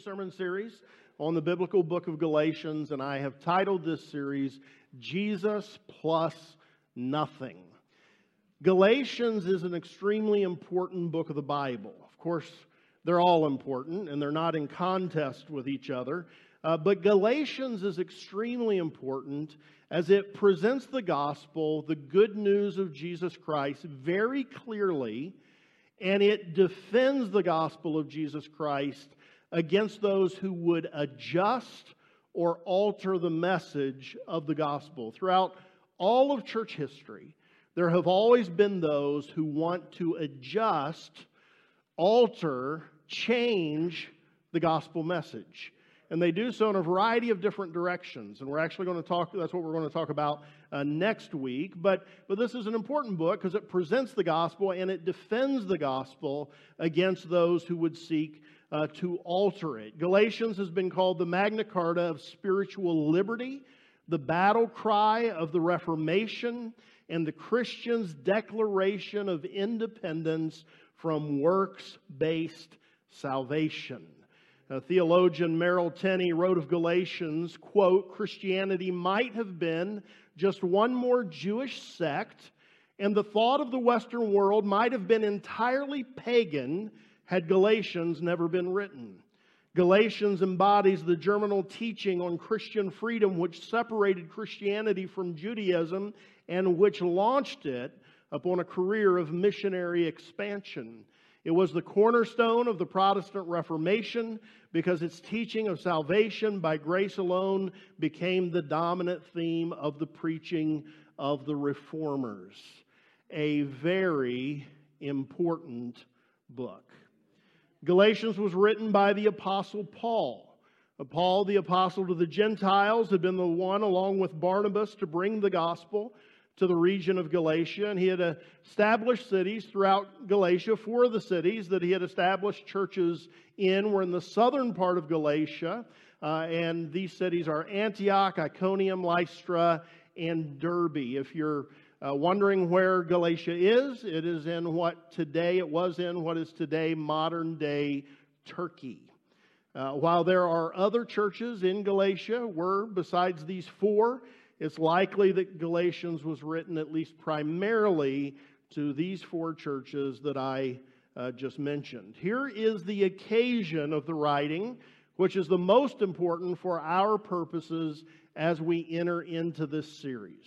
sermon series on the biblical book of Galatians, and I have titled this series Jesus Plus Nothing. Galatians is an extremely important book of the Bible. Of course, they're all important and they're not in contest with each other. Uh, but Galatians is extremely important as it presents the gospel, the good news of Jesus Christ, very clearly, and it defends the gospel of Jesus Christ against those who would adjust or alter the message of the gospel. Throughout all of church history, there have always been those who want to adjust, alter, change the gospel message. And they do so in a variety of different directions. And we're actually going to talk, that's what we're going to talk about uh, next week. But, but this is an important book because it presents the gospel and it defends the gospel against those who would seek uh, to alter it. Galatians has been called the Magna Carta of spiritual liberty, the battle cry of the Reformation, and the Christian's declaration of independence from works based salvation. Theologian Merrill Tenney wrote of Galatians, quote, Christianity might have been just one more Jewish sect, and the thought of the Western world might have been entirely pagan had Galatians never been written. Galatians embodies the germinal teaching on Christian freedom, which separated Christianity from Judaism and which launched it upon a career of missionary expansion. It was the cornerstone of the Protestant Reformation because its teaching of salvation by grace alone became the dominant theme of the preaching of the reformers. A very important book. Galatians was written by the Apostle Paul. Paul, the apostle to the Gentiles, had been the one, along with Barnabas, to bring the gospel to the region of Galatia. And he had established cities throughout Galatia. Four of the cities that he had established churches in were in the southern part of Galatia. Uh, and these cities are Antioch, Iconium, Lystra, and Derbe. If you're uh, wondering where Galatia is, it is in what today, it was in what is today modern day Turkey. Uh, while there are other churches in Galatia, were besides these four, it's likely that Galatians was written at least primarily to these four churches that I uh, just mentioned. Here is the occasion of the writing, which is the most important for our purposes as we enter into this series.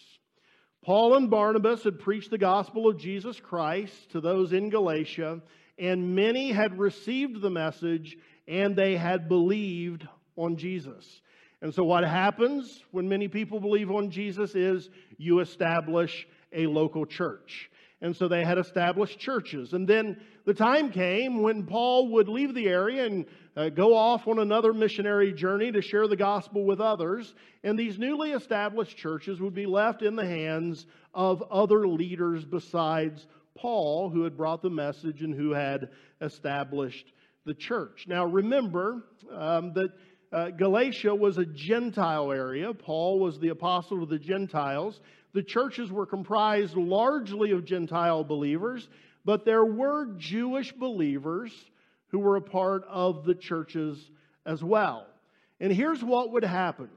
Paul and Barnabas had preached the gospel of Jesus Christ to those in Galatia, and many had received the message and they had believed on Jesus. And so, what happens when many people believe on Jesus is you establish a local church. And so they had established churches. And then the time came when Paul would leave the area and uh, go off on another missionary journey to share the gospel with others. And these newly established churches would be left in the hands of other leaders besides Paul, who had brought the message and who had established the church. Now, remember um, that uh, Galatia was a Gentile area. Paul was the apostle of the Gentiles. The churches were comprised largely of Gentile believers, but there were Jewish believers who were a part of the churches as well. And here's what would happen.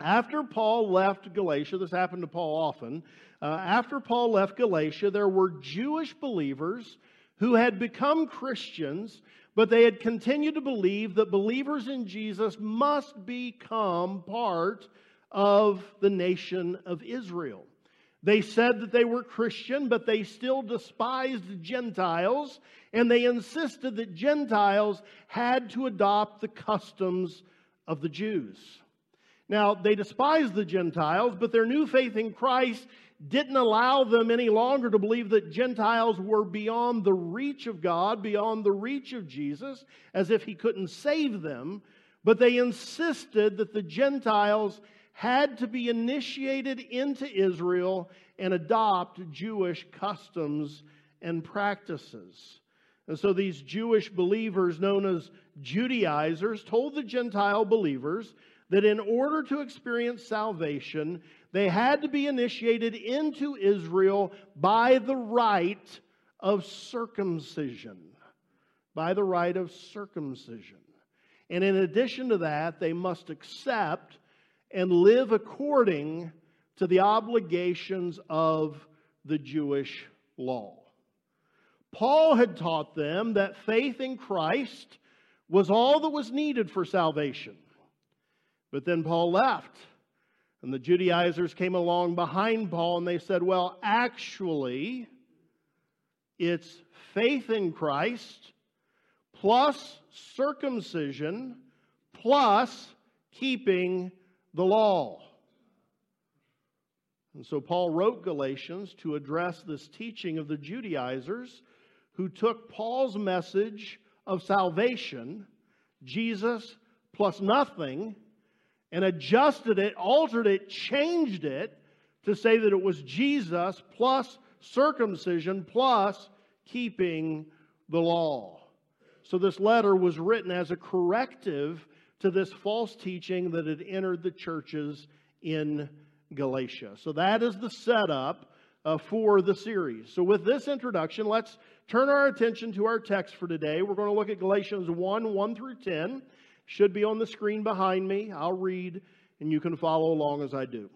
After Paul left Galatia, this happened to Paul often. Uh, after Paul left Galatia, there were Jewish believers who had become Christians, but they had continued to believe that believers in Jesus must become part of the nation of Israel. They said that they were Christian, but they still despised Gentiles, and they insisted that Gentiles had to adopt the customs of the Jews. Now, they despised the Gentiles, but their new faith in Christ didn't allow them any longer to believe that Gentiles were beyond the reach of God, beyond the reach of Jesus, as if He couldn't save them. But they insisted that the Gentiles had to be initiated into Israel and adopt Jewish customs and practices. And so these Jewish believers, known as Judaizers, told the Gentile believers that in order to experience salvation, they had to be initiated into Israel by the rite of circumcision. By the rite of circumcision. And in addition to that, they must accept and live according to the obligations of the Jewish law. Paul had taught them that faith in Christ was all that was needed for salvation. But then Paul left, and the Judaizers came along behind Paul and they said, Well, actually, it's faith in Christ plus circumcision plus keeping the law. And so Paul wrote Galatians to address this teaching of the Judaizers who took Paul's message of salvation, Jesus plus nothing, and adjusted it, altered it, changed it to say that it was Jesus plus circumcision plus keeping the law. So this letter was written as a corrective to this false teaching that had entered the churches in Galatia. So that is the setup uh, for the series. So, with this introduction, let's turn our attention to our text for today. We're going to look at Galatians 1 1 through 10. Should be on the screen behind me. I'll read, and you can follow along as I do.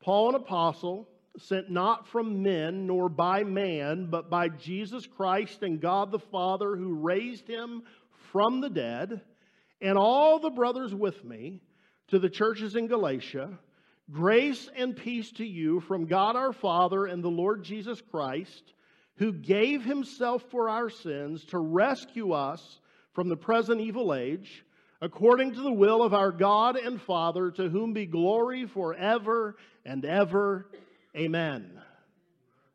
Paul, an apostle, sent not from men nor by man, but by Jesus Christ and God the Father, who raised him from the dead, and all the brothers with me to the churches in Galatia Grace and peace to you from God our Father and the Lord Jesus Christ, who gave himself for our sins to rescue us from the present evil age, according to the will of our God and Father, to whom be glory forever and ever. Amen.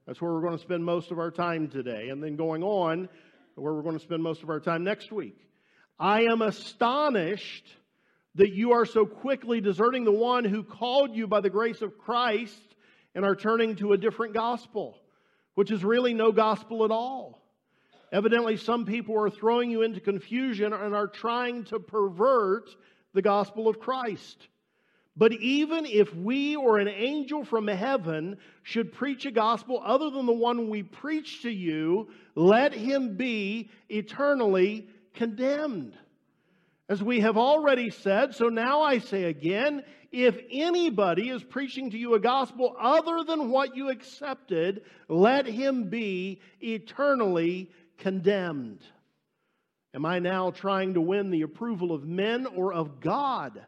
That's where we're going to spend most of our time today. And then going on, where we're going to spend most of our time next week. I am astonished that you are so quickly deserting the one who called you by the grace of Christ and are turning to a different gospel, which is really no gospel at all. Evidently, some people are throwing you into confusion and are trying to pervert the gospel of Christ. But even if we or an angel from heaven should preach a gospel other than the one we preach to you, let him be eternally condemned. As we have already said, so now I say again if anybody is preaching to you a gospel other than what you accepted, let him be eternally condemned. Am I now trying to win the approval of men or of God?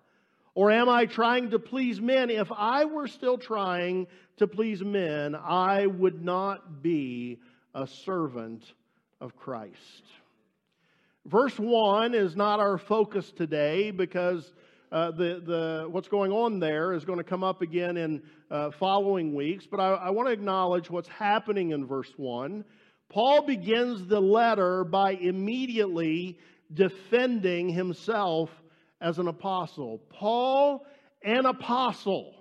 Or am I trying to please men? If I were still trying to please men, I would not be a servant of Christ. Verse 1 is not our focus today because uh, the, the, what's going on there is going to come up again in uh, following weeks. But I, I want to acknowledge what's happening in verse 1. Paul begins the letter by immediately defending himself as an apostle. Paul, an apostle,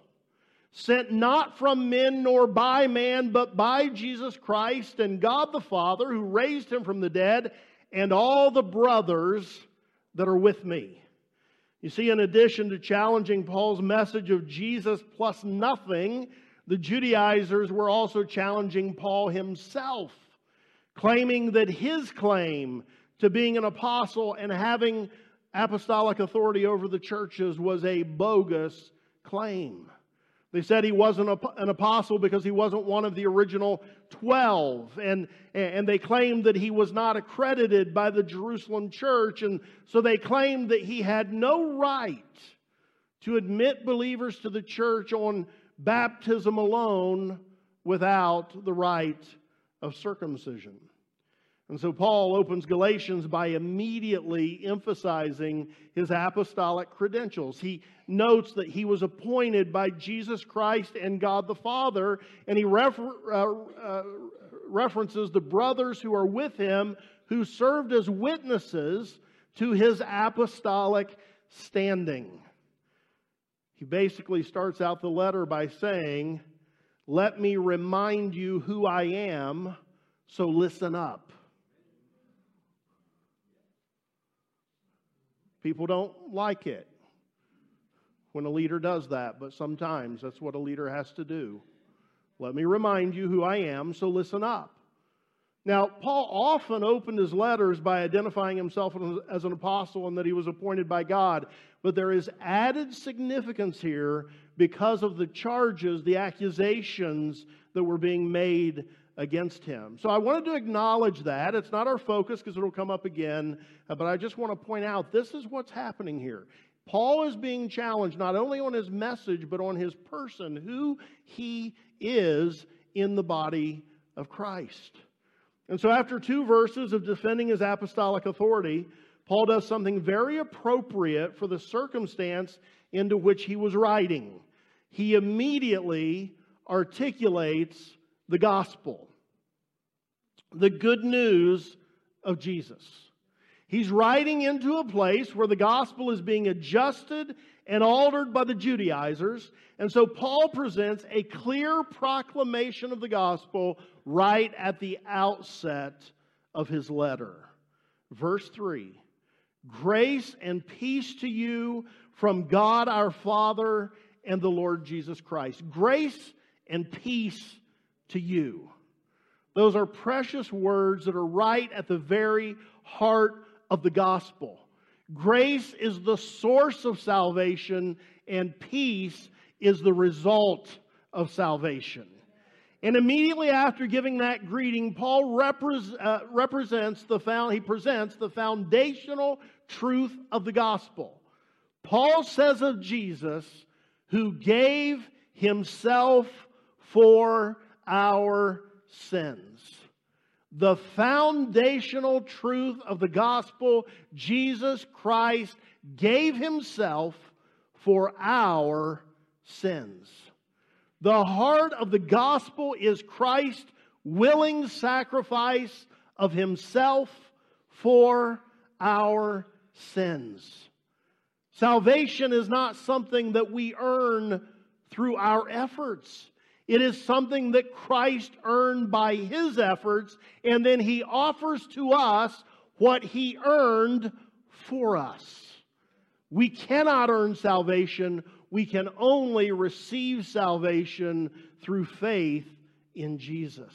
sent not from men nor by man, but by Jesus Christ and God the Father, who raised him from the dead and all the brothers that are with me. You see, in addition to challenging Paul's message of Jesus plus nothing, the Judaizers were also challenging Paul himself, claiming that his claim to being an apostle and having apostolic authority over the churches was a bogus claim. They said he wasn't an apostle because he wasn't one of the original 12. And, and they claimed that he was not accredited by the Jerusalem church. And so they claimed that he had no right to admit believers to the church on baptism alone without the rite of circumcision. And so Paul opens Galatians by immediately emphasizing his apostolic credentials. He notes that he was appointed by Jesus Christ and God the Father, and he refer, uh, uh, references the brothers who are with him who served as witnesses to his apostolic standing. He basically starts out the letter by saying, Let me remind you who I am, so listen up. People don't like it when a leader does that, but sometimes that's what a leader has to do. Let me remind you who I am, so listen up. Now, Paul often opened his letters by identifying himself as an apostle and that he was appointed by God. But there is added significance here because of the charges, the accusations that were being made against him. So I wanted to acknowledge that. It's not our focus because it'll come up again, uh, but I just want to point out this is what's happening here. Paul is being challenged not only on his message, but on his person, who he is in the body of Christ. And so, after two verses of defending his apostolic authority, Paul does something very appropriate for the circumstance into which he was writing. He immediately articulates the gospel, the good news of Jesus. He's writing into a place where the gospel is being adjusted and altered by the Judaizers. And so Paul presents a clear proclamation of the gospel right at the outset of his letter. Verse 3 Grace and peace to you from God our Father and the Lord Jesus Christ. Grace and peace to you. Those are precious words that are right at the very heart of the gospel. Grace is the source of salvation, and peace is the result of salvation. And immediately after giving that greeting, Paul repres- uh, represents the found, he presents the foundational truth of the gospel. Paul says of Jesus, who gave himself for our sins. The foundational truth of the gospel Jesus Christ gave himself for our sins. The heart of the gospel is Christ's willing sacrifice of himself for our sins. Salvation is not something that we earn through our efforts. It is something that Christ earned by his efforts, and then he offers to us what he earned for us. We cannot earn salvation. We can only receive salvation through faith in Jesus.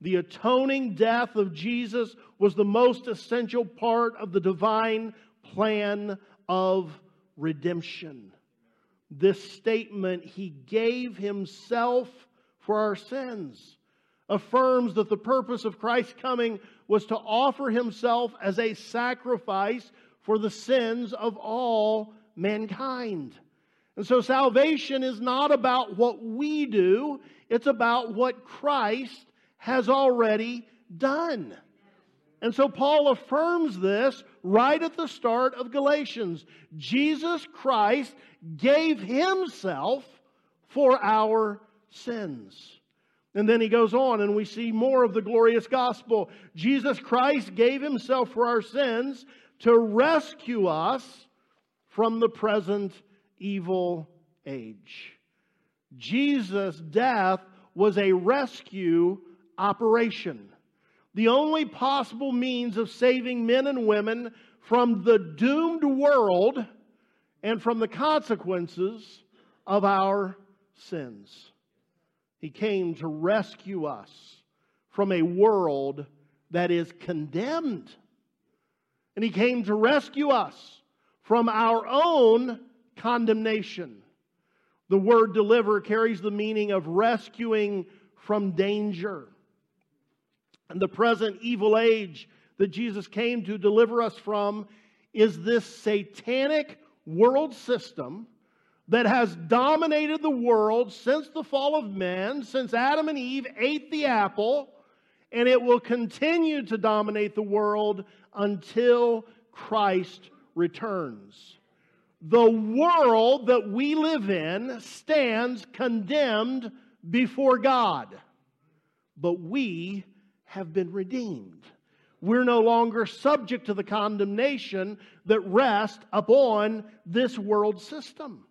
The atoning death of Jesus was the most essential part of the divine plan of redemption. This statement, He gave Himself for our sins, affirms that the purpose of Christ's coming was to offer Himself as a sacrifice for the sins of all mankind. And so salvation is not about what we do, it's about what Christ has already done. And so Paul affirms this right at the start of Galatians. Jesus Christ gave himself for our sins. And then he goes on, and we see more of the glorious gospel. Jesus Christ gave himself for our sins to rescue us from the present evil age. Jesus' death was a rescue operation. The only possible means of saving men and women from the doomed world and from the consequences of our sins. He came to rescue us from a world that is condemned. And He came to rescue us from our own condemnation. The word deliver carries the meaning of rescuing from danger. The present evil age that Jesus came to deliver us from is this satanic world system that has dominated the world since the fall of man, since Adam and Eve ate the apple, and it will continue to dominate the world until Christ returns. The world that we live in stands condemned before God, but we have been redeemed. We're no longer subject to the condemnation that rests upon this world system.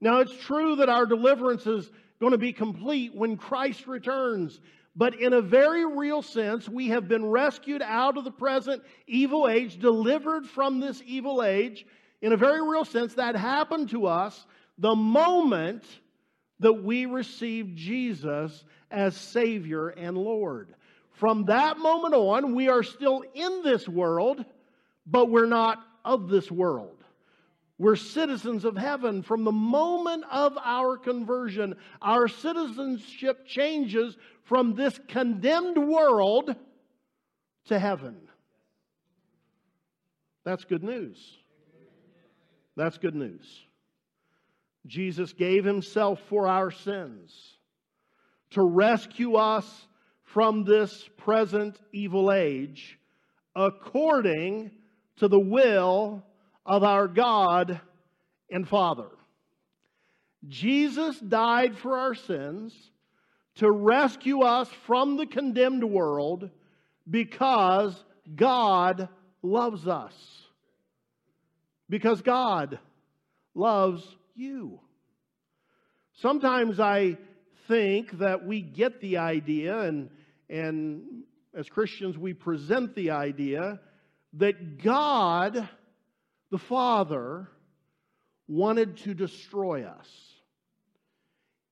Now, it's true that our deliverance is going to be complete when Christ returns. But in a very real sense, we have been rescued out of the present evil age, delivered from this evil age. In a very real sense, that happened to us the moment that we received Jesus as Savior and Lord. From that moment on, we are still in this world, but we're not of this world. We're citizens of heaven. From the moment of our conversion, our citizenship changes from this condemned world to heaven. That's good news. That's good news. Jesus gave himself for our sins to rescue us from this present evil age according to the will of our God and Father. Jesus died for our sins to rescue us from the condemned world because God loves us. Because God loves you. Sometimes I think that we get the idea, and, and as Christians, we present the idea that God, the Father, wanted to destroy us.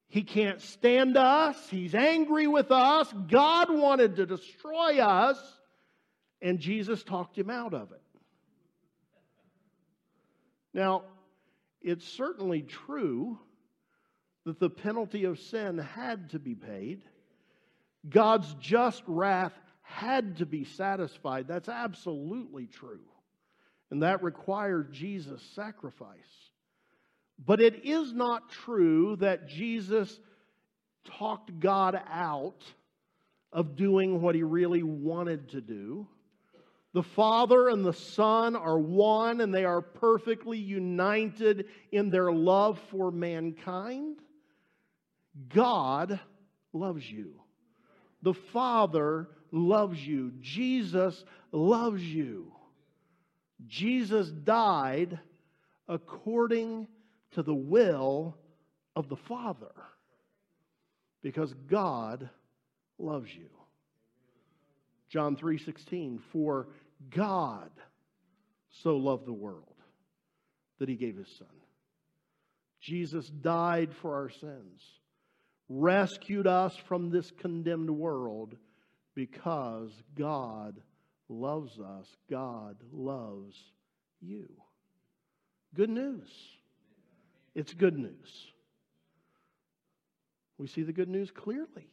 He can't stand us. He's angry with us. God wanted to destroy us, and Jesus talked him out of it. Now, it's certainly true that the penalty of sin had to be paid. God's just wrath had to be satisfied. That's absolutely true. And that required Jesus' sacrifice. But it is not true that Jesus talked God out of doing what he really wanted to do. The Father and the Son are one, and they are perfectly united in their love for mankind. God loves you. The Father loves you. Jesus loves you. Jesus died according to the will of the Father because God loves you. John 3:16 for God so loved the world that he gave his son. Jesus died for our sins, rescued us from this condemned world because God loves us. God loves you. Good news. It's good news. We see the good news clearly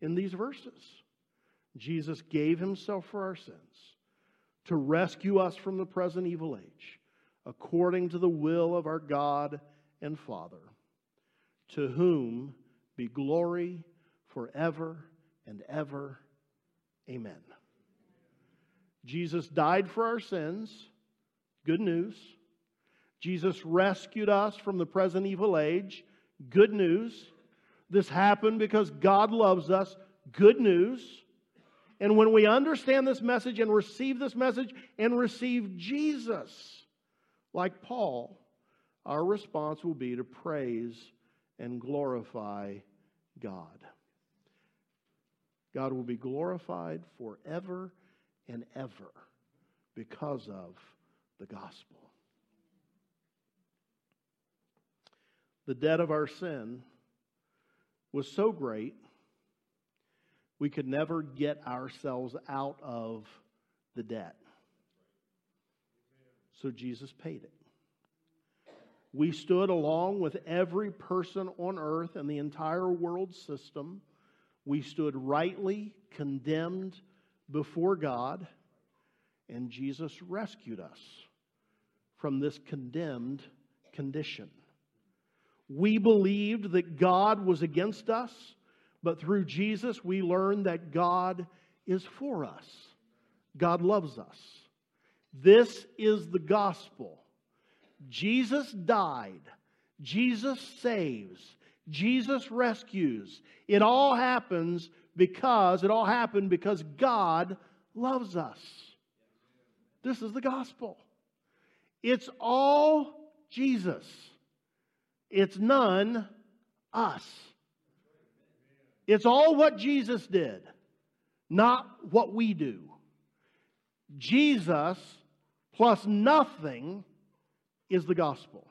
in these verses. Jesus gave himself for our sins to rescue us from the present evil age, according to the will of our God and Father, to whom be glory forever and ever. Amen. Jesus died for our sins. Good news. Jesus rescued us from the present evil age. Good news. This happened because God loves us. Good news. And when we understand this message and receive this message and receive Jesus, like Paul, our response will be to praise and glorify God. God will be glorified forever and ever because of the gospel. The debt of our sin was so great we could never get ourselves out of the debt. So Jesus paid it. We stood along with every person on earth and the entire world system. We stood rightly condemned before God, and Jesus rescued us from this condemned condition. We believed that God was against us but through Jesus, we learned that God is for us. God loves us. This is the gospel. Jesus died. Jesus saves. Jesus rescues. It all happens because, it all happened because God loves us. This is the gospel. It's all Jesus. It's none us. It's all what Jesus did, not what we do. Jesus plus nothing is the gospel.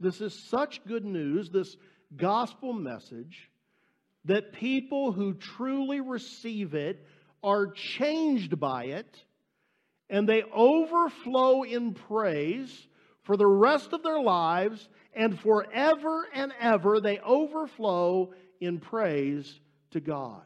This is such good news, this gospel message. that people who truly receive it are changed by it and they overflow in praise for the rest of their lives and forever and ever they overflow in praise to God.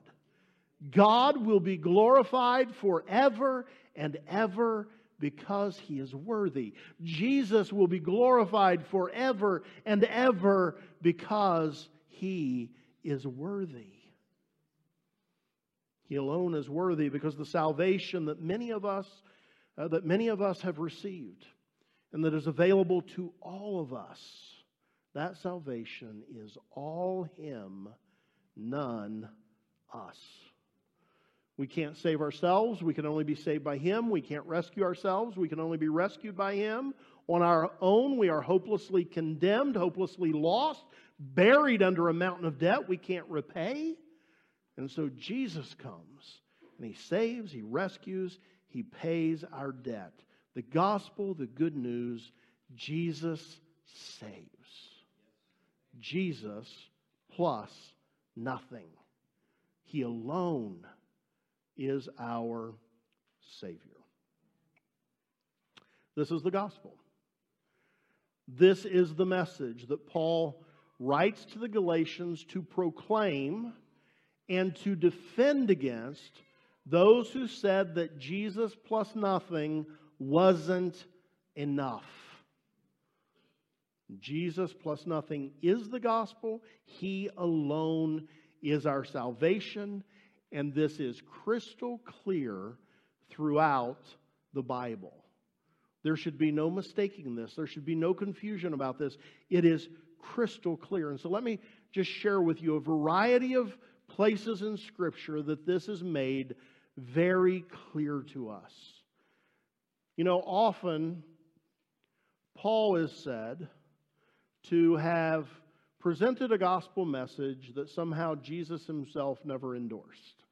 God will be glorified forever and ever because he is worthy. Jesus will be glorified forever and ever because he is worthy. He alone is worthy because the salvation that many of us uh, that many of us have received and that is available to all of us. That salvation is all him, none us. We can't save ourselves. We can only be saved by Him. We can't rescue ourselves. We can only be rescued by Him. On our own, we are hopelessly condemned, hopelessly lost, buried under a mountain of debt we can't repay. And so Jesus comes and He saves, He rescues, He pays our debt. The gospel, the good news, Jesus saves. Jesus plus nothing. He alone is our Savior. This is the gospel. This is the message that Paul writes to the Galatians to proclaim and to defend against those who said that Jesus plus nothing wasn't enough. Jesus plus nothing is the gospel. He alone is our salvation and this is crystal clear throughout the Bible. There should be no mistaking this. There should be no confusion about this. It is crystal clear. And so let me just share with you a variety of places in Scripture that this is made very clear to us. You know, often Paul is said to have presented a gospel message that somehow Jesus himself never endorsed.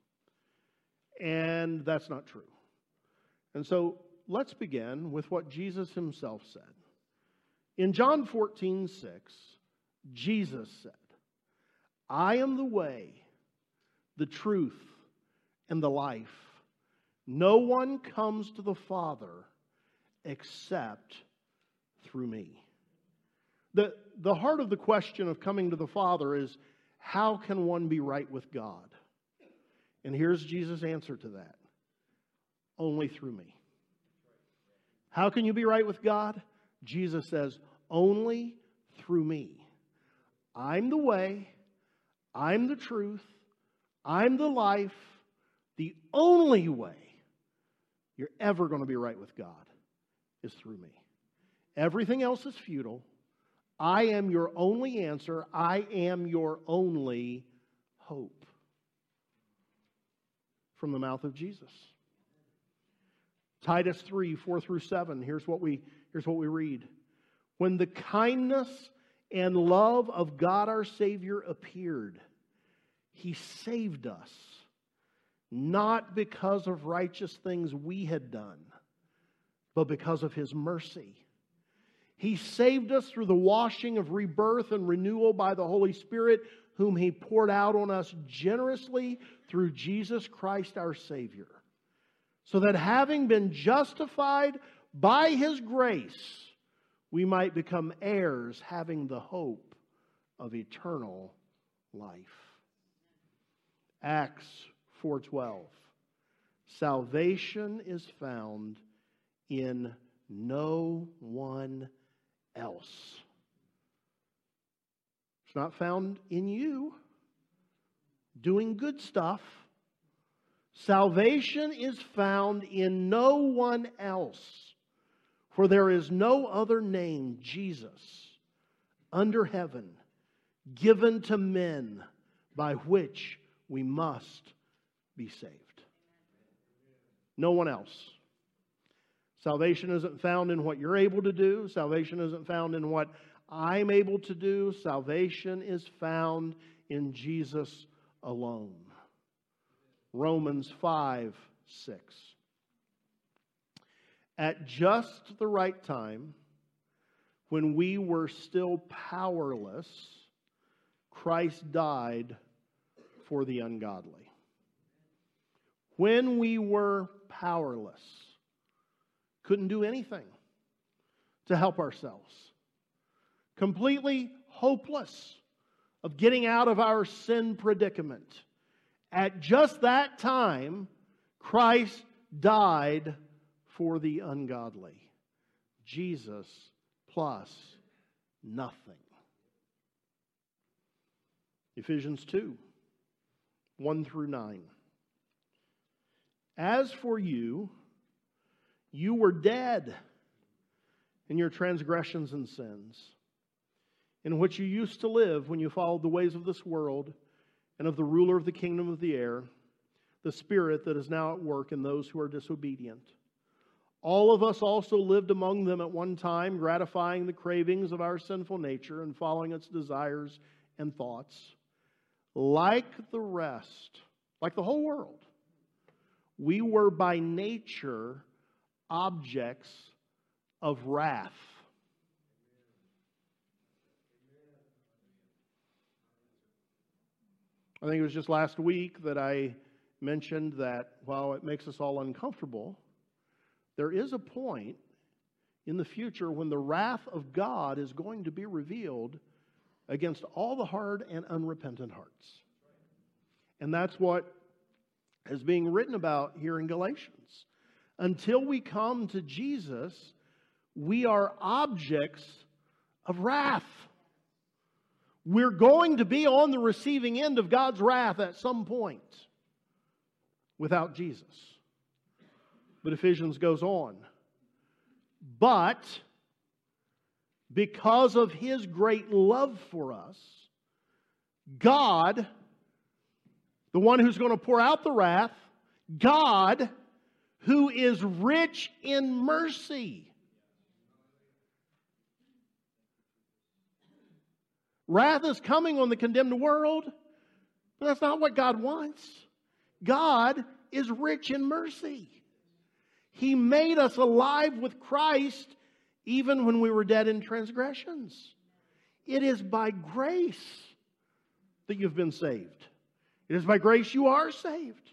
And that's not true. And so let's begin with what Jesus himself said. In John 14, 6, Jesus said, I am the way, the truth, and the life. No one comes to the Father except through me. The, the heart of the question of coming to the Father is how can one be right with God? And here's Jesus' answer to that only through me. How can you be right with God? Jesus says, only through me. I'm the way, I'm the truth, I'm the life. The only way you're ever going to be right with God is through me. Everything else is futile. I am your only answer. I am your only hope. From the mouth of Jesus. Titus 3 4 through 7. Here's what we, here's what we read. When the kindness and love of God our Savior appeared, He saved us, not because of righteous things we had done, but because of His mercy he saved us through the washing of rebirth and renewal by the Holy Spirit, whom He poured out on us generously through Jesus Christ our Savior. So that having been justified by His grace, we might become heirs, having the hope of eternal life. Acts 4:12 Salvation is found in no one else. It's not found in you doing good stuff. Salvation is found in no one else, for there is no other name, Jesus, under heaven, given to men by which we must be saved. No one else. Salvation isn't found in what you're able to do. Salvation isn't found in what I'm able to do. Salvation is found in Jesus alone. Romans 5 6. At just the right time, when we were still powerless, Christ died for the ungodly. When we were powerless, couldn't do anything to help ourselves, completely hopeless of getting out of our sin predicament. At just that time, Christ died for the ungodly. Jesus plus nothing. Ephesians 2 1 through 9. As for you, you were dead in your transgressions and sins, in which you used to live when you followed the ways of this world and of the ruler of the kingdom of the air, the spirit that is now at work in those who are disobedient. All of us also lived among them at one time, gratifying the cravings of our sinful nature and following its desires and thoughts. Like the rest, like the whole world, we were by nature objects of wrath. I think it was just last week that I mentioned that while it makes us all uncomfortable, there is a point in the future when the wrath of God is going to be revealed against all the hard and unrepentant hearts. And that's what is being written about here in Galatians. Until we come to Jesus, we are objects of wrath. We're going to be on the receiving end of God's wrath at some point without Jesus. But Ephesians goes on. But because of his great love for us, God, the one who's going to pour out the wrath, God, who is rich in mercy. Wrath is coming on the condemned world, but that's not what God wants. God is rich in mercy. He made us alive with Christ even when we were dead in transgressions. It is by grace that you've been saved. It is by grace you are saved.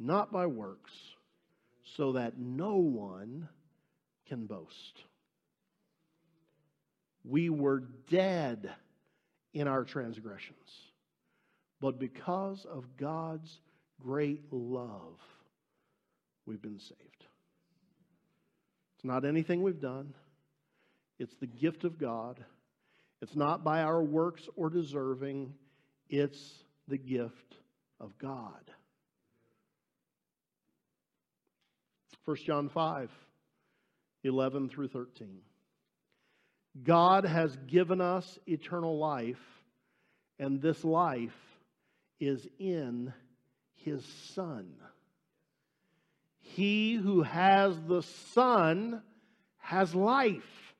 not by works, so that no one can boast. We were dead in our transgressions, but because of God's great love, we've been saved. It's not anything we've done, it's the gift of God. It's not by our works or deserving, it's the gift of God. 1 John 5, 11 through 13. God has given us eternal life, and this life is in His Son. He who has the Son has life.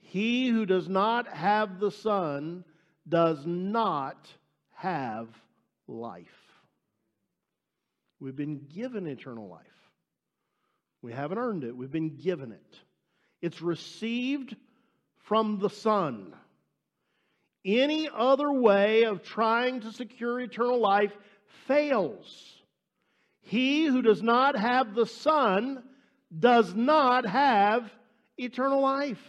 He who does not have the Son does not have life. We've been given eternal life. We haven't earned it, we've been given it. It's received from the Son. Any other way of trying to secure eternal life fails. He who does not have the Son does not have eternal life.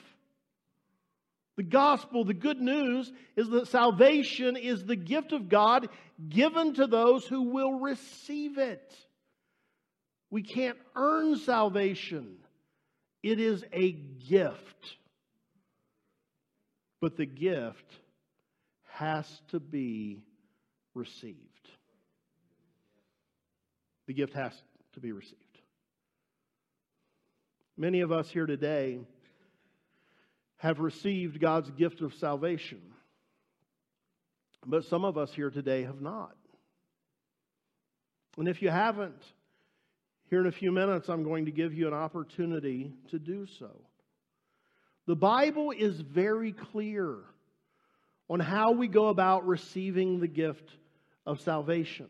The gospel, the good news, is that salvation is the gift of God given to those who will receive it. We can't earn salvation, it is a gift. But the gift has to be received. The gift has to be received. Many of us here today have received God's gift of salvation, but some of us here today have not. And if you haven't, here in a few minutes, I'm going to give you an opportunity to do so. The Bible is very clear on how we go about receiving the gift of salvation.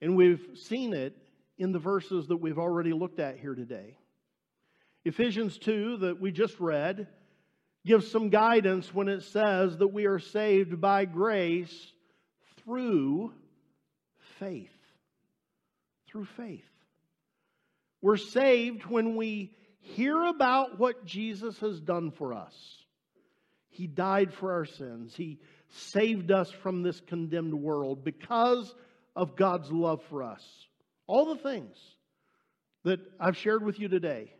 And we've seen it in the verses that we've already looked at here today. Ephesians 2, that we just read, gives some guidance when it says that we are saved by grace through faith. Through faith. We're saved when we hear about what Jesus has done for us. He died for our sins. He saved us from this condemned world because of God's love for us. All the things that I've shared with you today.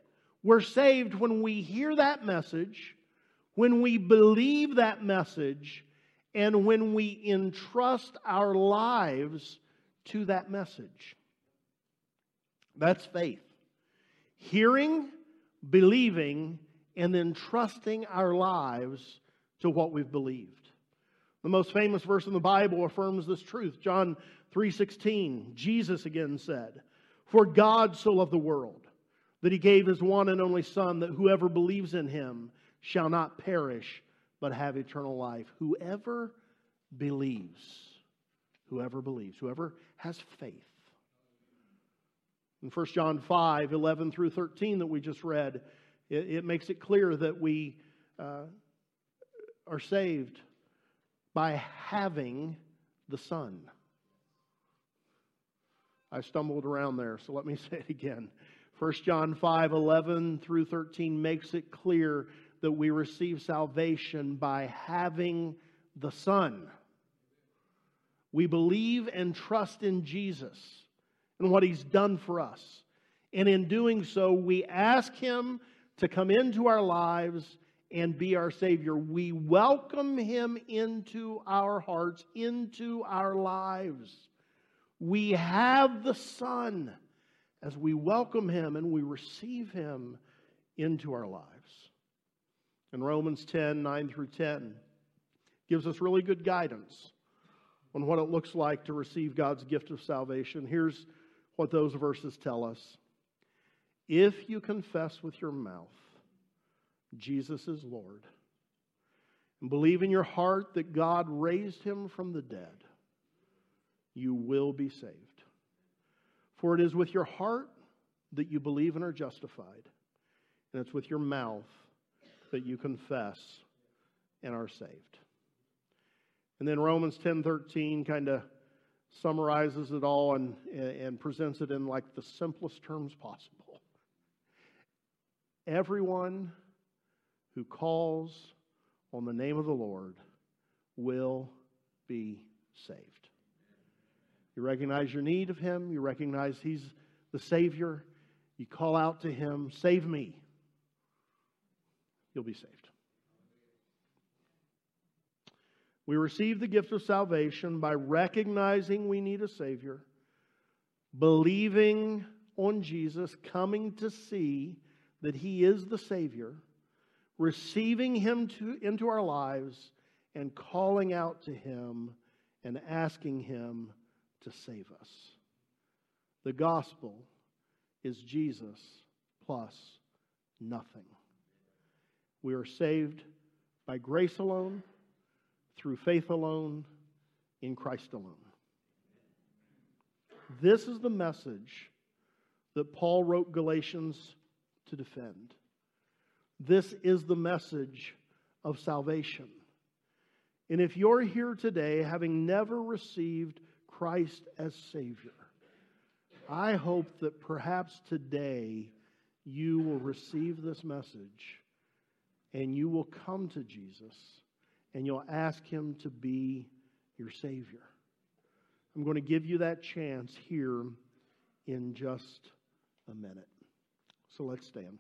We're saved when we hear that message, when we believe that message, and when we entrust our lives to that message. That's faith. Hearing, believing, and then trusting our lives to what we've believed. The most famous verse in the Bible affirms this truth. John 3:16. Jesus again said, "For God so loved the world that he gave his one and only son that whoever believes in him shall not perish but have eternal life." Whoever believes, whoever believes, whoever has faith. In 1 John 5, 11 through 13 that we just read, it, it makes it clear that we uh, are saved by having the Son. I stumbled around there, so let me say it again. 1 John 5 11 through 13 makes it clear that we receive salvation by having the Son. We believe and trust in Jesus and what He's done for us. And in doing so, we ask Him to come into our lives and be our Savior. We welcome Him into our hearts, into our lives. We have the Son as we welcome Him and we receive Him into our lives. And Romans 10 9 through 10 gives us really good guidance on what it looks like to receive God's gift of salvation. Here's what those verses tell us If you confess with your mouth Jesus is Lord, and believe in your heart that God raised him from the dead, you will be saved. For it is with your heart that you believe and are justified, and it's with your mouth that you confess and are saved. And then Romans 10:13 kind of summarizes it all and, and presents it in like the simplest terms possible. Everyone who calls on the name of the Lord will be saved. You recognize your need of Him, you recognize He's the Savior, you call out to Him, Save me. You'll be saved. We receive the gift of salvation by recognizing we need a Savior, believing on Jesus, coming to see that He is the Savior receiving Him to, into our lives and calling out to Him and asking Him to save us. The gospel is Jesus plus nothing. We are saved by grace alone, through faith alone, in Christ alone. This is the message that Paul wrote Galatians to defend. This is the message of salvation. And if you're here today having never received Christ as Savior, I hope that perhaps today you will receive this message and you will come to Jesus and you'll ask Him to be your Savior. I'm going to give you that chance here in just a minute. So let's stand.